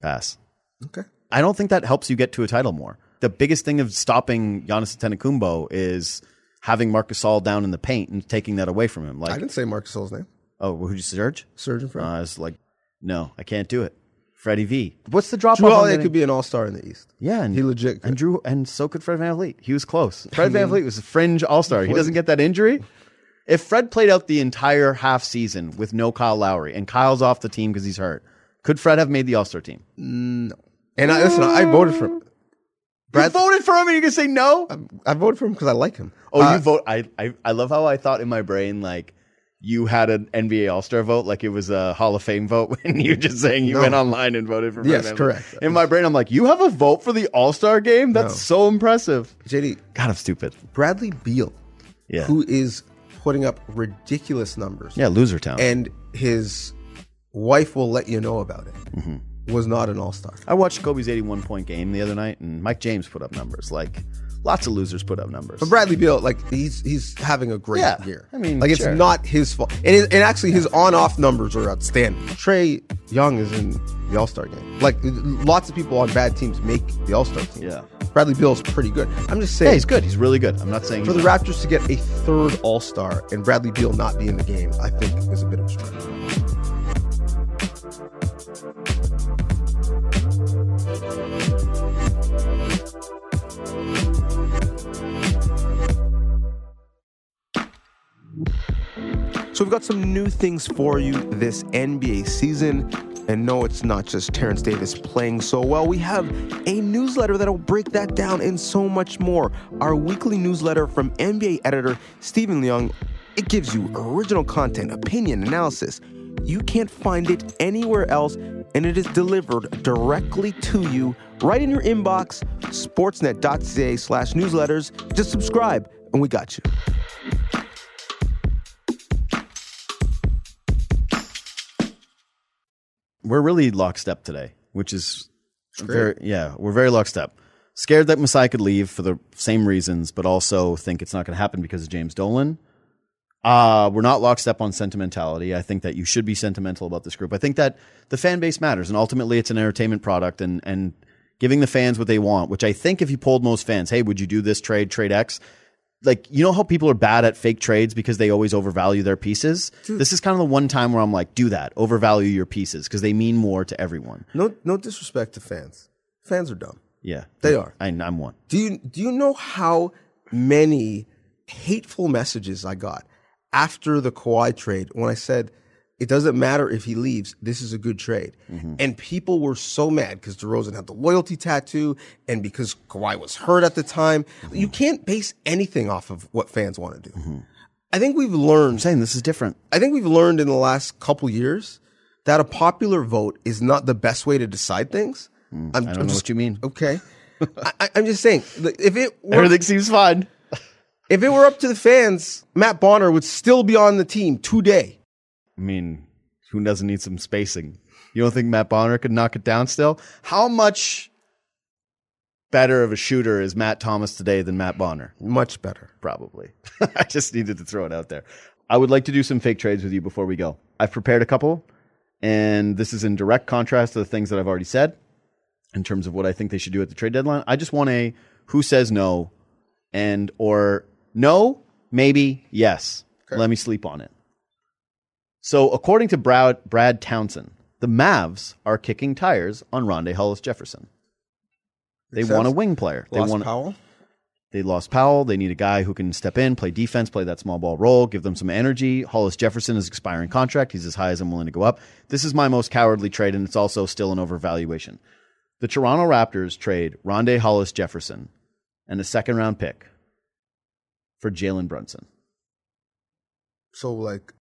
Pass. Okay. I don't think that helps you get to a title more. The biggest thing of stopping Giannis Antetokounmpo is having Marc Gasol down in the paint and taking that away from him. I Like, didn't say Marc Gasol's name. oh, who'd you Serge? Serge and Fred. Uh, it's like, no, I can't do it. Freddie V. What's the drop Jrue off? on Holiday could be an All Star in the East. yeah, and He legit. and Jrue and so could Fred VanVleet. He was close. Fred VanVleet was a fringe All Star. He doesn't get that injury. If Fred played out the entire half season with no Kyle Lowry and Kyle's off the team because he's hurt, could Fred have made the All Star team? And I, listen, I voted for him. Brad voted for him, and you can say no. I voted for him because I like him. Oh, Uh, you vote. I, I I love how I thought in my brain like you had an NBA All Star vote, like it was a Hall of Fame vote. When you're just saying you No. went online and voted for. Yes, VanVleet. correct. In my brain, I'm like, you have a vote for the All Star game. That's No. so impressive. JD God, I'm stupid. Bradley Beal, Yeah. who is putting up ridiculous numbers, Yeah, loser town. and his wife will let you know about it. Was not an All Star. I watched Kobe's 81 point game the other night, and Mike James put up numbers. Like lots of losers put up numbers. But Bradley Beal, like he's he's having a great Yeah, year. I mean, like it's sure. not his fault, and it, and actually his on-off numbers are outstanding. Trae Young is in the All Star game. Like lots of people on bad teams make the All Star team. Yeah. Bradley Beal's pretty good. I'm just saying. yeah, he's good. He's really good. I'm not saying For the Raptors to get a third All Star and Bradley Beal not be in the game, I think is a bit of a stretch. So we've got some new things for you this NBA season. And no, it's not just Terence Davis playing so well. We have a newsletter that'll break that down and so much more. Our weekly newsletter from NBA editor Stephen Leung. It gives you original content, opinion, analysis. You can't find it anywhere else, and it is delivered directly to you right in your inbox. Sportsnet.ca slash newsletters. Just subscribe, and we got you. we're really lockstep today, which is very yeah, we're very lockstep. Scared that Masai could leave for the same reasons, but also think it's not going to happen because of James Dolan. Uh, we're not lockstep on sentimentality. I think that you should be sentimental about this group. I think that the fan base matters, and ultimately it's an entertainment product, and and giving the fans what they want. Which I think if you polled most fans, hey, would you do this trade, trade X? Like you know how people are bad at fake trades because they always overvalue their pieces. This is kind of the one time where I'm like, do that, overvalue your pieces because they mean more to everyone. No, no disrespect to fans. Fans are dumb. Yeah, They are. I, I'm one. Do you do you know how many hateful messages I got after the Kawhi trade when I said it doesn't matter if he leaves, this is a good trade, mm-hmm. and people were so mad because DeRozan had the loyalty tattoo and because Kawhi was hurt at the time. Mm-hmm. You can't base anything off of what fans want to do. Mm-hmm. I think we've learned I'm saying this is different. I think we've learned in the last couple years that a popular vote is not the best way to decide things. Mm, I'm, I don't know what you mean. Okay, I, I'm just saying if it Everything seems fine. If it were up to the fans, Matt Bonner would still be on the team today. I mean, who doesn't need some spacing? You don't think Matt Bonner could knock it down still? How much better of a shooter is Matt Thomas today than Matt Bonner? Much better. Probably. I just needed to throw it out there. I would like to do some fake trades with you before we go. I've prepared a couple, and this is in direct contrast to the things that I've already said in terms of what I think they should do at the trade deadline. I just want a who says no and or no, maybe, yes. Let me sleep on it. So, according to Brad, Brad Townsend, the Mavs are kicking tires on Rondae Hollis Jefferson. They want a wing player. They Lost want Powell. they lost Powell. They need a guy who can step in, play defense, play that small ball role, give them some energy. Hollis Jefferson is expiring contract. He's as high as I'm willing to go up. This is my most cowardly trade, and it's also still an overvaluation. The Toronto Raptors trade Rondae Hollis Jefferson and a second round pick for Jalen Brunson. So like,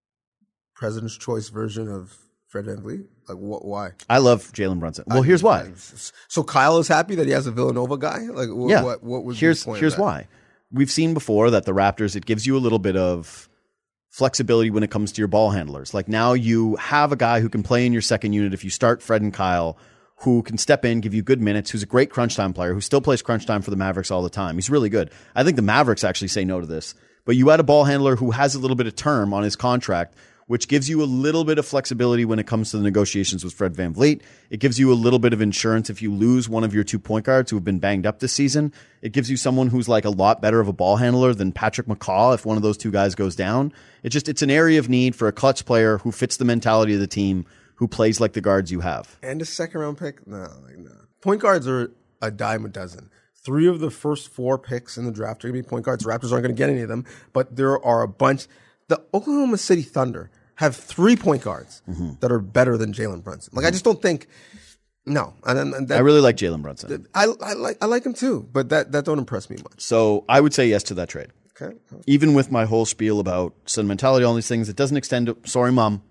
President's Choice version of Fred VanVleet. Like, what? Why? I love Jalen Brunson. Well, here's why. So Kyle is happy that he has a Villanova guy. Like, wh- Yeah. what? What was here's the point here's why. We've seen before that the Raptors it gives you a little bit of flexibility when it comes to your ball handlers. Like now you have a guy who can play in your second unit if you start Fred and Kyle who can step in, give you good minutes, who's a great crunch time player, who still plays crunch time for the Mavericks all the time. He's really good. I think the Mavericks actually say no to this. But you add a ball handler who has a little bit of term on his contract which gives you a little bit of flexibility when it comes to the negotiations with Fred VanVleet. It gives you a little bit of insurance if you lose one of your two point guards who have been banged up this season. It gives you someone who's like a lot better of a ball handler than Patrick McCaw if one of those two guys goes down. It just it's an area of need for a clutch player who fits the mentality of the team, who plays like the guards you have. And a second round pick? No, like no. Point guards are a dime a dozen. Three of the first four picks in the draft are going to be point guards. Raptors aren't going to get any of them, but there are a bunch. The Oklahoma City Thunder have three point guards Mm-hmm. that are better than Jalen Brunson. Like I just don't think. No, and, and that, I really like Jalen Brunson. I, I like I like him too, but that that don't impress me much. So I would say yes to that trade. Okay, even with my whole spiel about sentimentality, all these things, it doesn't extend to, sorry, mom.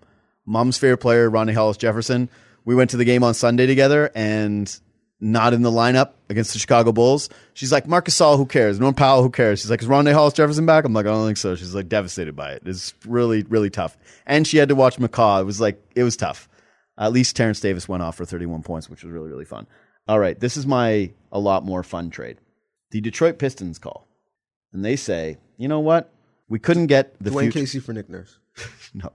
Mom's favorite player, Rondae Hollis Jefferson. We went to the game on Sunday together and not in the lineup against the Chicago Bulls. She's like, Marc Gasol, who cares? Norm Powell, who cares? She's like, is Rondae Hollis Jefferson back? I'm like, I don't think so. She's like devastated by it. It's really, really tough. And she had to watch McCaw. It was like, it was tough. At least Terence Davis went off for 31 points, which was really, really fun. All right. This is my a lot more fun trade. The Detroit Pistons call and they say, you know what? We couldn't get the Dwane fut- Casey for Nick Nurse. no,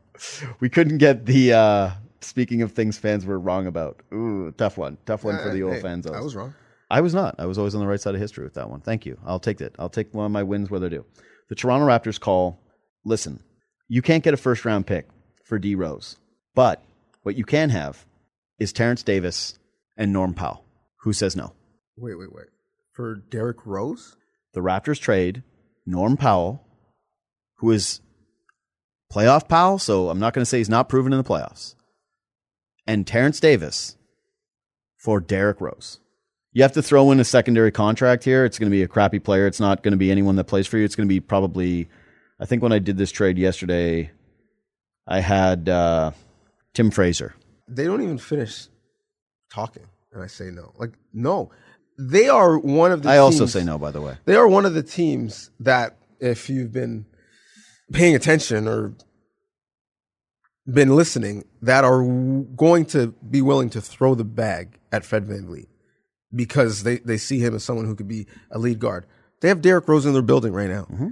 we couldn't get the. uh Speaking of things fans were wrong about, ooh, tough one, tough one for the old Hey, fans. I was wrong. I was not. I was always on the right side of history with that one. Thank you. I'll take it. I'll take one of my wins where they're due. The Toronto Raptors call. Listen, you can't get a first round pick for D Rose, but what you can have is Terence Davis and Norm Powell. Who says no? Wait, wait, wait. For Derrick Rose? the Raptors trade Norm Powell, who is playoff pal, so I'm not going to say he's not proven in the playoffs, and Terence Davis for Derrick Rose. You have to throw in a secondary contract here. It's going to be a crappy player. It's not going to be anyone that plays for you. It's going to be probably, I think when I did this trade yesterday, I had uh, Tim Frazier. They don't even finish talking, and I say no. Like no, they are one of the. I also say no, by the way. They are one of the teams that, if you've been paying attention or been listening, that are going to be willing to throw the bag at Fred VanVleet because they, they see him as someone who could be a lead guard. They have Derrick Rose in their building right now. Mm-hmm.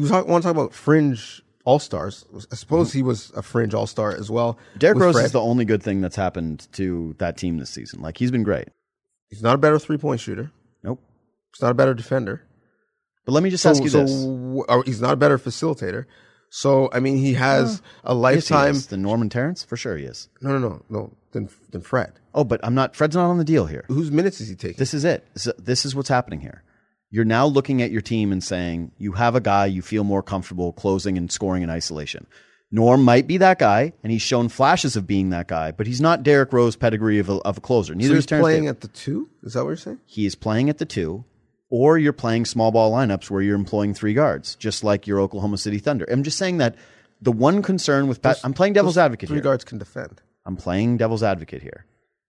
We talk, want to talk about fringe all stars. I suppose he was a fringe all star as well. Mm-hmm. Derrick Rose Fred. is the only good thing that's happened to that team this season. Like he's been great. He's not a better three point shooter. Nope. He's not a better defender. But let me just ask you so, this. he's not a better facilitator. So I mean, he has a Yes, he lifetime. is. The Norman Terence? For sure he is. no, no, no, no. Than than Fred. Oh, but I'm not Fred's not on the deal here. Whose minutes is he taking? This is it. This, this is what's happening here. You're now looking at your team and saying you have a guy you feel more comfortable closing and scoring in isolation. Norm might be that guy, and he's shown flashes of being that guy, but he's not Derrick Rose pedigree of a, of a closer. Neither so is he's Terence playing Davis. at the two. Is that what you're saying? He is playing at the two, or you're playing small ball lineups where you're employing three guards, just like your Oklahoma City Thunder. I'm just saying that the one concern with Pat, I'm playing devil's Those advocate Three here. guards can defend. I'm playing devil's advocate here.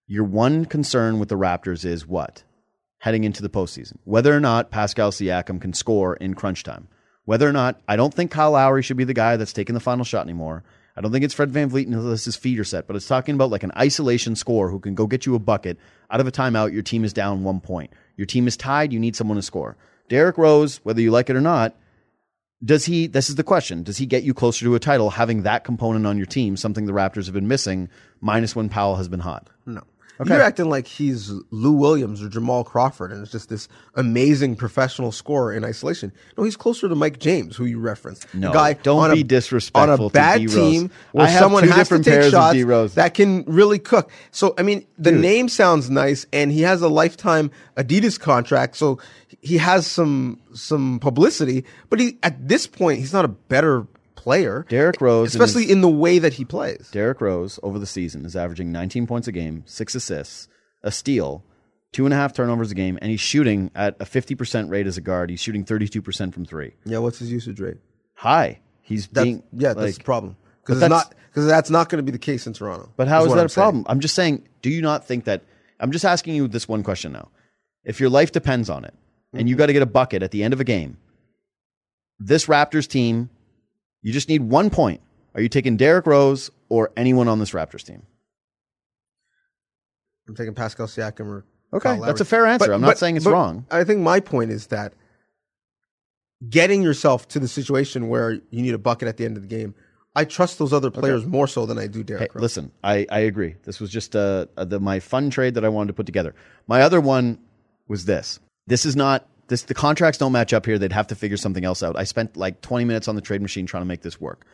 Your one concern with the Raptors is what? Heading into the postseason. Whether or not Pascal Siakam can score in crunch time. Whether or not, I don't think Kyle Lowry should be the guy that's taking the final shot anymore. I don't think it's Fred VanVleet unless his feet are set, but it's talking about like an isolation score who can go get you a bucket out of a timeout. Your team is down one point. Your team is tied. You need someone to score. Derrick Rose, whether you like it or not, does he, this is the question, does he get you closer to a title having that component on your team, something the Raptors have been missing, minus when Powell has been hot? No. You're acting like he's Lou Williams or Jamal Crawford, and it's just this amazing professional scorer in isolation. No, he's closer to Mike James, who you referenced. No, guy don't on be a, disrespectful on to a bad. Team where I have someone has to take shots that can really cook. So, I mean, the name sounds nice, and he has a lifetime Adidas contract, so he has some some publicity. But he at this point, he's not a better player. Derrick Rose in especially his- in the way that he plays. Derrick Rose over the season is averaging 19 points a game, six assists, a steal, two and a half turnovers a game, and he's shooting at a 50% rate as a guard. He's shooting 32% from three. Yeah, what's his usage rate? High. He's That's, being yeah, that's like, the problem. Because it's that's- not because that's not going to be the case in Toronto. But how is what that I'm a saying. problem? I'm just saying, do you not think that? I'm just asking you this one question now. If your life depends on it and Mm-hmm. you got to get a bucket at the end of a game, this Raptors team, you just need one point. Are you taking Derrick Rose or anyone on this Raptors team? I'm taking Pascal Siakam or Okay, Kyle that's Lowry. a fair answer. I'm not saying it's wrong. I think my point is that getting yourself to the situation where you need a bucket at the end of the game, I trust those other players more so than I do Hey, Derrick Rose. listen, I, I agree. This was just uh, uh, the, my fun trade that I wanted to put together. My other one was this. This is not this. The contracts don't match up here. They'd have to figure something else out. I spent like 20 minutes on the trade machine trying to make this work.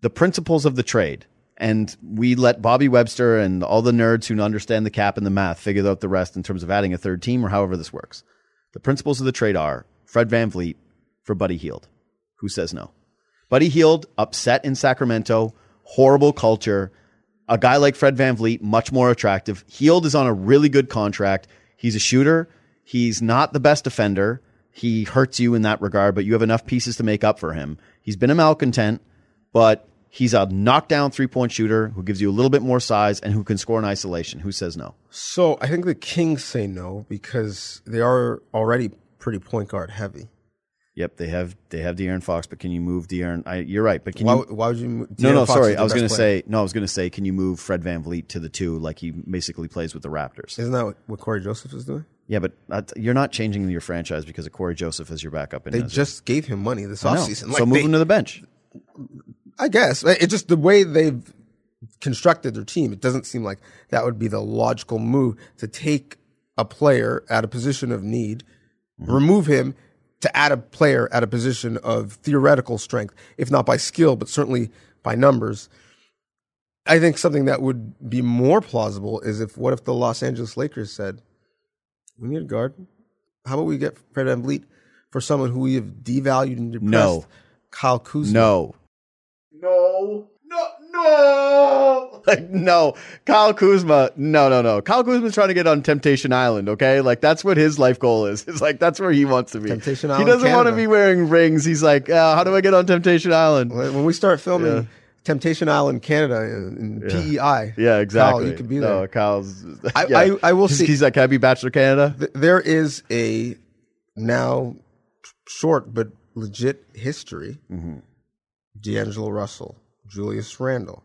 The principles of the trade, and we let Bobby Webster and all the nerds who understand the cap and the math figure out the rest in terms of adding a third team or however this works. The principles of the trade are Fred VanVleet for Buddy Hield. Who says no? Buddy Hield, upset in Sacramento, horrible culture. A guy like Fred VanVleet, much more attractive. Hield is on a really good contract. He's a shooter. He's not the best defender. He hurts you in that regard, but you have enough pieces to make up for him. He's been a malcontent, but he's a knockdown three point shooter who gives you a little bit more size and who can score in isolation. Who says no? So I think the Kings say no because they are already pretty point guard heavy. Yep, they have they have De'Aaron Fox, but can you move De'Aaron? I, you're right, but can Why, you? why would you? mo- No, De'Aaron no, Fox sorry. I was going to say no. I was going to say, can you move Fred VanVleet to the two like he basically plays with the Raptors? Isn't that what, what Cory Joseph is doing? Yeah, but uh, that, you're not changing your franchise because of Cory Joseph as your backup. In They Nezra. just gave him money this offseason. so move him to the bench. I guess it's just the way they've constructed their team. It doesn't seem like that would be the logical move to take a player at a position of need, mm-hmm. remove him to add a player at a position of theoretical strength, if not by skill, but certainly by numbers. I think something that would be more plausible is if what if the Los Angeles Lakers said, "We need a guard. How about we get Fred VanVleet for someone who we have devalued and depressed, No. Kyle Kuzma." No. No. No. No. Like no. Kyle Kuzma. No, no, no. Kyle Kuzma's trying to get on Temptation Island. Okay, like that's what his life goal is. It's like that's where he wants to be. Temptation Island. He doesn't want to be wearing rings. He's like, uh, how do I get on Temptation Island? When we start filming Yeah. Temptation Island Canada in, in PEI, Yeah, exactly. Kyle, you could be No, there. Kyle's. I- yeah. I- I will see- He's like, can I be Bachelor Canada? Th- there is a now short but legit history. Mm-hmm. D'Angelo Russell, Julius Randle,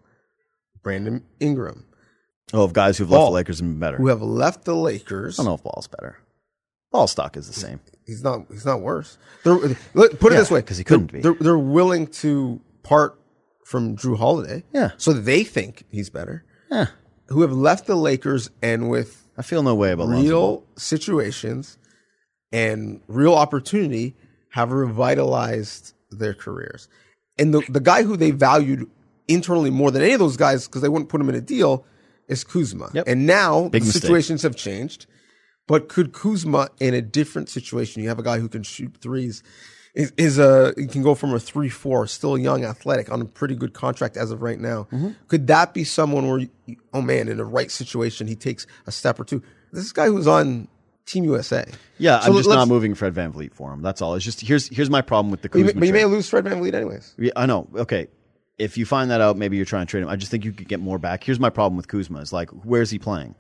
Brandon Ingram, Oh, of guys who've left the Lakers and been better. who have left the Lakers. I don't know if Ball's better. Ball stock is the same. He's not. He's not worse. They're, put it Yeah, this way: 'cause he couldn't they're, be. They're, they're willing to part from Jrue Holiday. Yeah. So they think he's better. Yeah. Who have left the Lakers and with I feel no way about Lonzo real situations and real opportunity have revitalized their careers. And the, the guy who they valued internally more than any of those guys, because they wouldn't put him in a deal, is Kuzma. Yep. And now Big the mistake. situations have changed. But could Kuzma in a different situation, you have a guy who can shoot threes, is, is a he can go from a three four, still young, athletic, on a pretty good contract as of right now. Mm-hmm. Could that be someone where, you, oh man, in the right situation, he takes a step or two? This is a guy who's on Team USA. Yeah, So I'm just not moving Fred VanVleet for him. That's all. It's just here's here's my problem with the But you, Kuzma but you may lose Fred VanVleet anyways. Yeah, I know. Okay. If you find that out, maybe you're trying to trade him. I just think you could get more back. Here's my problem with Kuzma. Is like, where's he playing?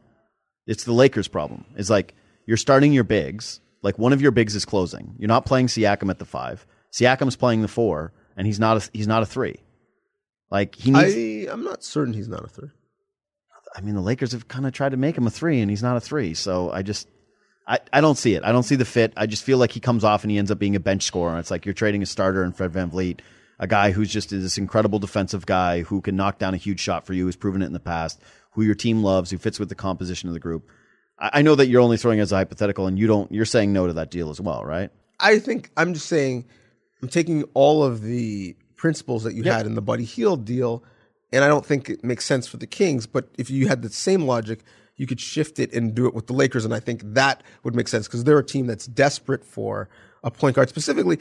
It's the Lakers' problem. It's like you're starting your bigs. Like one of your bigs is closing. You're not playing Siakam at the five. Siakam's playing the four, and he's not a, he's not a three. Like he needs. I, I'm not certain he's not a three. I mean, the Lakers have kind of tried to make him a three, and he's not a three. So I just, I, I don't see it. I don't see the fit. I just feel like he comes off and he ends up being a bench scorer. It's like you're trading a starter in Fred VanVleet, a guy who's just this incredible defensive guy who can knock down a huge shot for you, who's proven it in the past, who your team loves, who fits with the composition of the group. I, know that you're only throwing as a hypothetical, and you don't. You're saying no to that deal as well, right? I think I'm just saying I'm taking all of the principles that you Yep. had in the Buddy Hield deal, and I don't think it makes sense for the Kings. But if you had the same logic, you could shift it and do it with the Lakers, and I think that would make sense because they're a team that's desperate for a point guard, specifically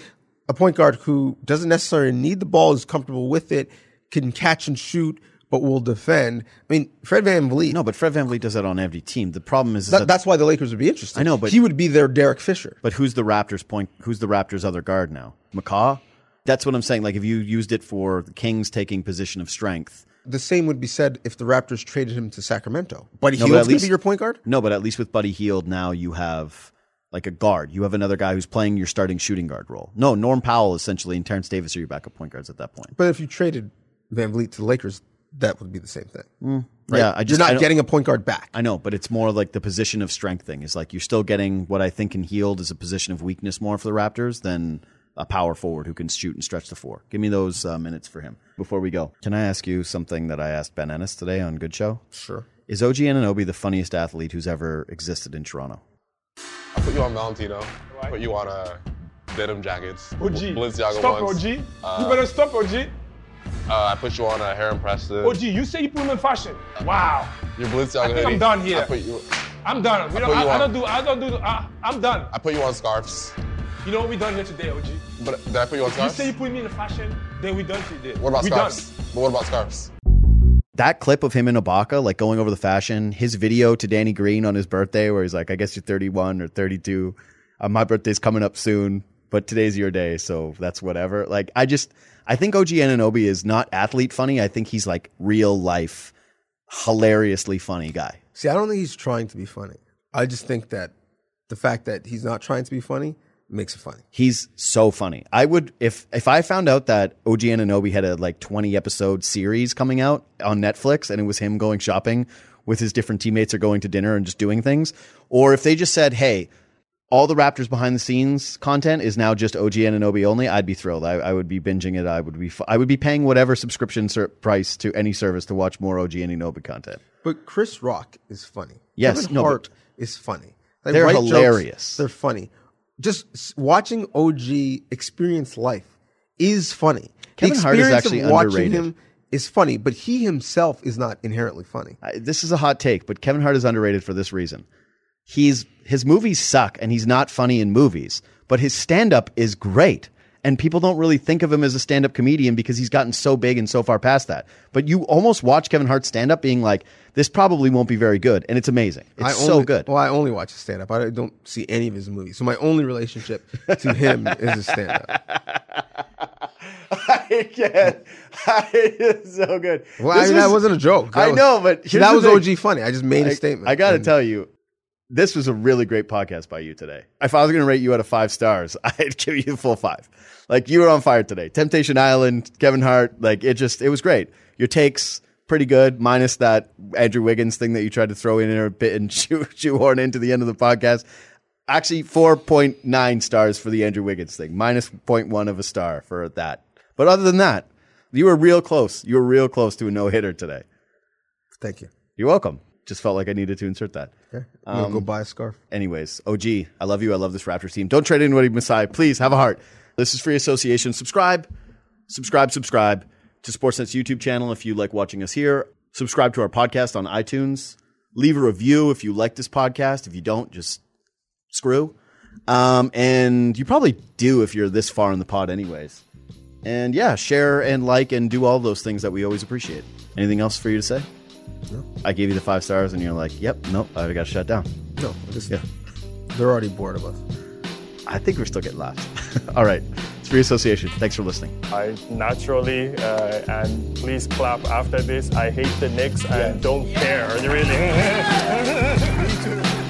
a point guard who doesn't necessarily need the ball, is comfortable with it, can catch and shoot, but will defend. I mean, Fred Van Vliet. No, but Fred VanVleet does that on every team. The problem is, is that- that, that's why the Lakers would be interested. I know, but- he would be their Derek Fisher. But who's the Raptors point? Who's the Raptors' other guard now? McCaw. That's what I'm saying. Like if you used it for the Kings taking position of strength. The same would be said if the Raptors traded him to Sacramento. Buddy No, at going to be your point guard? No, but at least with Buddy Hield now you have like a guard. You have another guy who's playing your starting shooting guard role. No, Norm Powell essentially and Terence Davis are your backup point guards at that point. But if you traded VanVleet to the Lakers, that would be the same thing. Right? Yeah, I just You're not don't- getting a point guard back. I know, but it's more like the position of strength thing. Is like you're still getting what I think in Hield is a position of weakness more for the Raptors than a power forward who can shoot and stretch the floor. Give me those uh, minutes for him. Before we go, can I ask you something that I asked Ben Ennis today on Good Show? Sure. Is OG Anunoby the funniest athlete who's ever existed in Toronto? I put you on Valentino. I put you on uh, denim jackets. OG. Balenciaga Stop, ones. OG. Uh, you better stop, OG. Uh, I put you on a Heron Preston. OG, you say you put him in fashion. Wow. Your Balenciaga I think hoodie. I'm done here. I put you. I'm done. We don't, put I, you I on. don't do. I don't do. I, I'm done. I put you on scarves. You know what we done here today, OG? But did I put you on scarves? You scarves? say you put me in the fashion, then we done today. what about we scarves? Done. But what about scarves? that clip of him in Ibaka, like going over the fashion, his video to Danny Green on his birthday, where he's like, I guess you're 31 or 32. Uh, my birthday's coming up soon, but today's your day, so that's whatever. Like, I just, I think OG Anunoby is not athlete funny. I think he's like real life, hilariously funny guy. See, I don't think he's trying to be funny. I just think that the fact that he's not trying to be funny makes it funny. He's so funny. I would if if I found out that OG Anunoby had a like 20 episode series coming out on Netflix and it was him going shopping with his different teammates or going to dinner and just doing things, or if they just said, "Hey, all the Raptors behind the scenes content is now just OG Anunoby only," I'd be thrilled. I, I would be binging it. I would be I would be paying whatever subscription ser- price to any service to watch more OG Anunoby content. But Chris Rock is funny. Yes, Kevin no, Hart is funny. They They're write jokes, hilarious. they're funny. Just watching OG experience life is funny. Kevin the Hart is experience actually of watching underrated. him is funny, but he himself is not inherently funny. I- this is a hot take, but Kevin Hart is underrated for this reason. He's his movies suck and he's not funny in movies, but his stand up is great. And people don't really think of him as a stand up comedian because he's gotten so big and so far past that. But you almost watch Kevin Hart stand up being like, this probably won't be very good. And it's amazing. It's I so only, good. Well, I only watch his stand up. I don't see any of his movies. So my only relationship to him is his stand up. I can't. it's so good. Well, I mean, that was- wasn't a joke. That I was- know, but that was. OG funny. I just made a I- statement. I got to tell you, this was a really great podcast by you today. If I was going to rate you out of five stars, I'd give you a full five. Like you were on fire today. Temptation Island, Kevin Hart, like it just, it was great. Your takes pretty good, minus that Andrew Wiggins thing that you tried to throw in there a bit and shoe, shoehorn into the end of the podcast. Actually, 4.9 stars for the Andrew Wiggins thing, minus 0.1 of a star for that. But other than that, you were real close. You were real close to a no hitter today. Thank you. You're welcome. Just felt like I needed to insert that. Okay. Gonna go buy a scarf. Anyways, OG, I love you. I love this Raptors team. Don't trade anybody Masai. Please have a heart. This is free association. Subscribe, subscribe, subscribe to Sportsnet's YouTube channel if you like watching us here. Subscribe to our podcast on iTunes. Leave a review if you like this podcast. If you don't, just screw. Um, and you probably do if you're this far in the pod, anyways. And yeah, share and like and do all those things that we always appreciate. Anything else for you to say? No. I gave you the five stars, and you're like, "Yep, nope, I got to shut down." No, just, Yeah. they're already bored of us. I think we're still getting laughs. All right. It's free association. Thanks for listening. I naturally, uh, and please clap after this. I hate the Knicks and don't care. Are you Really.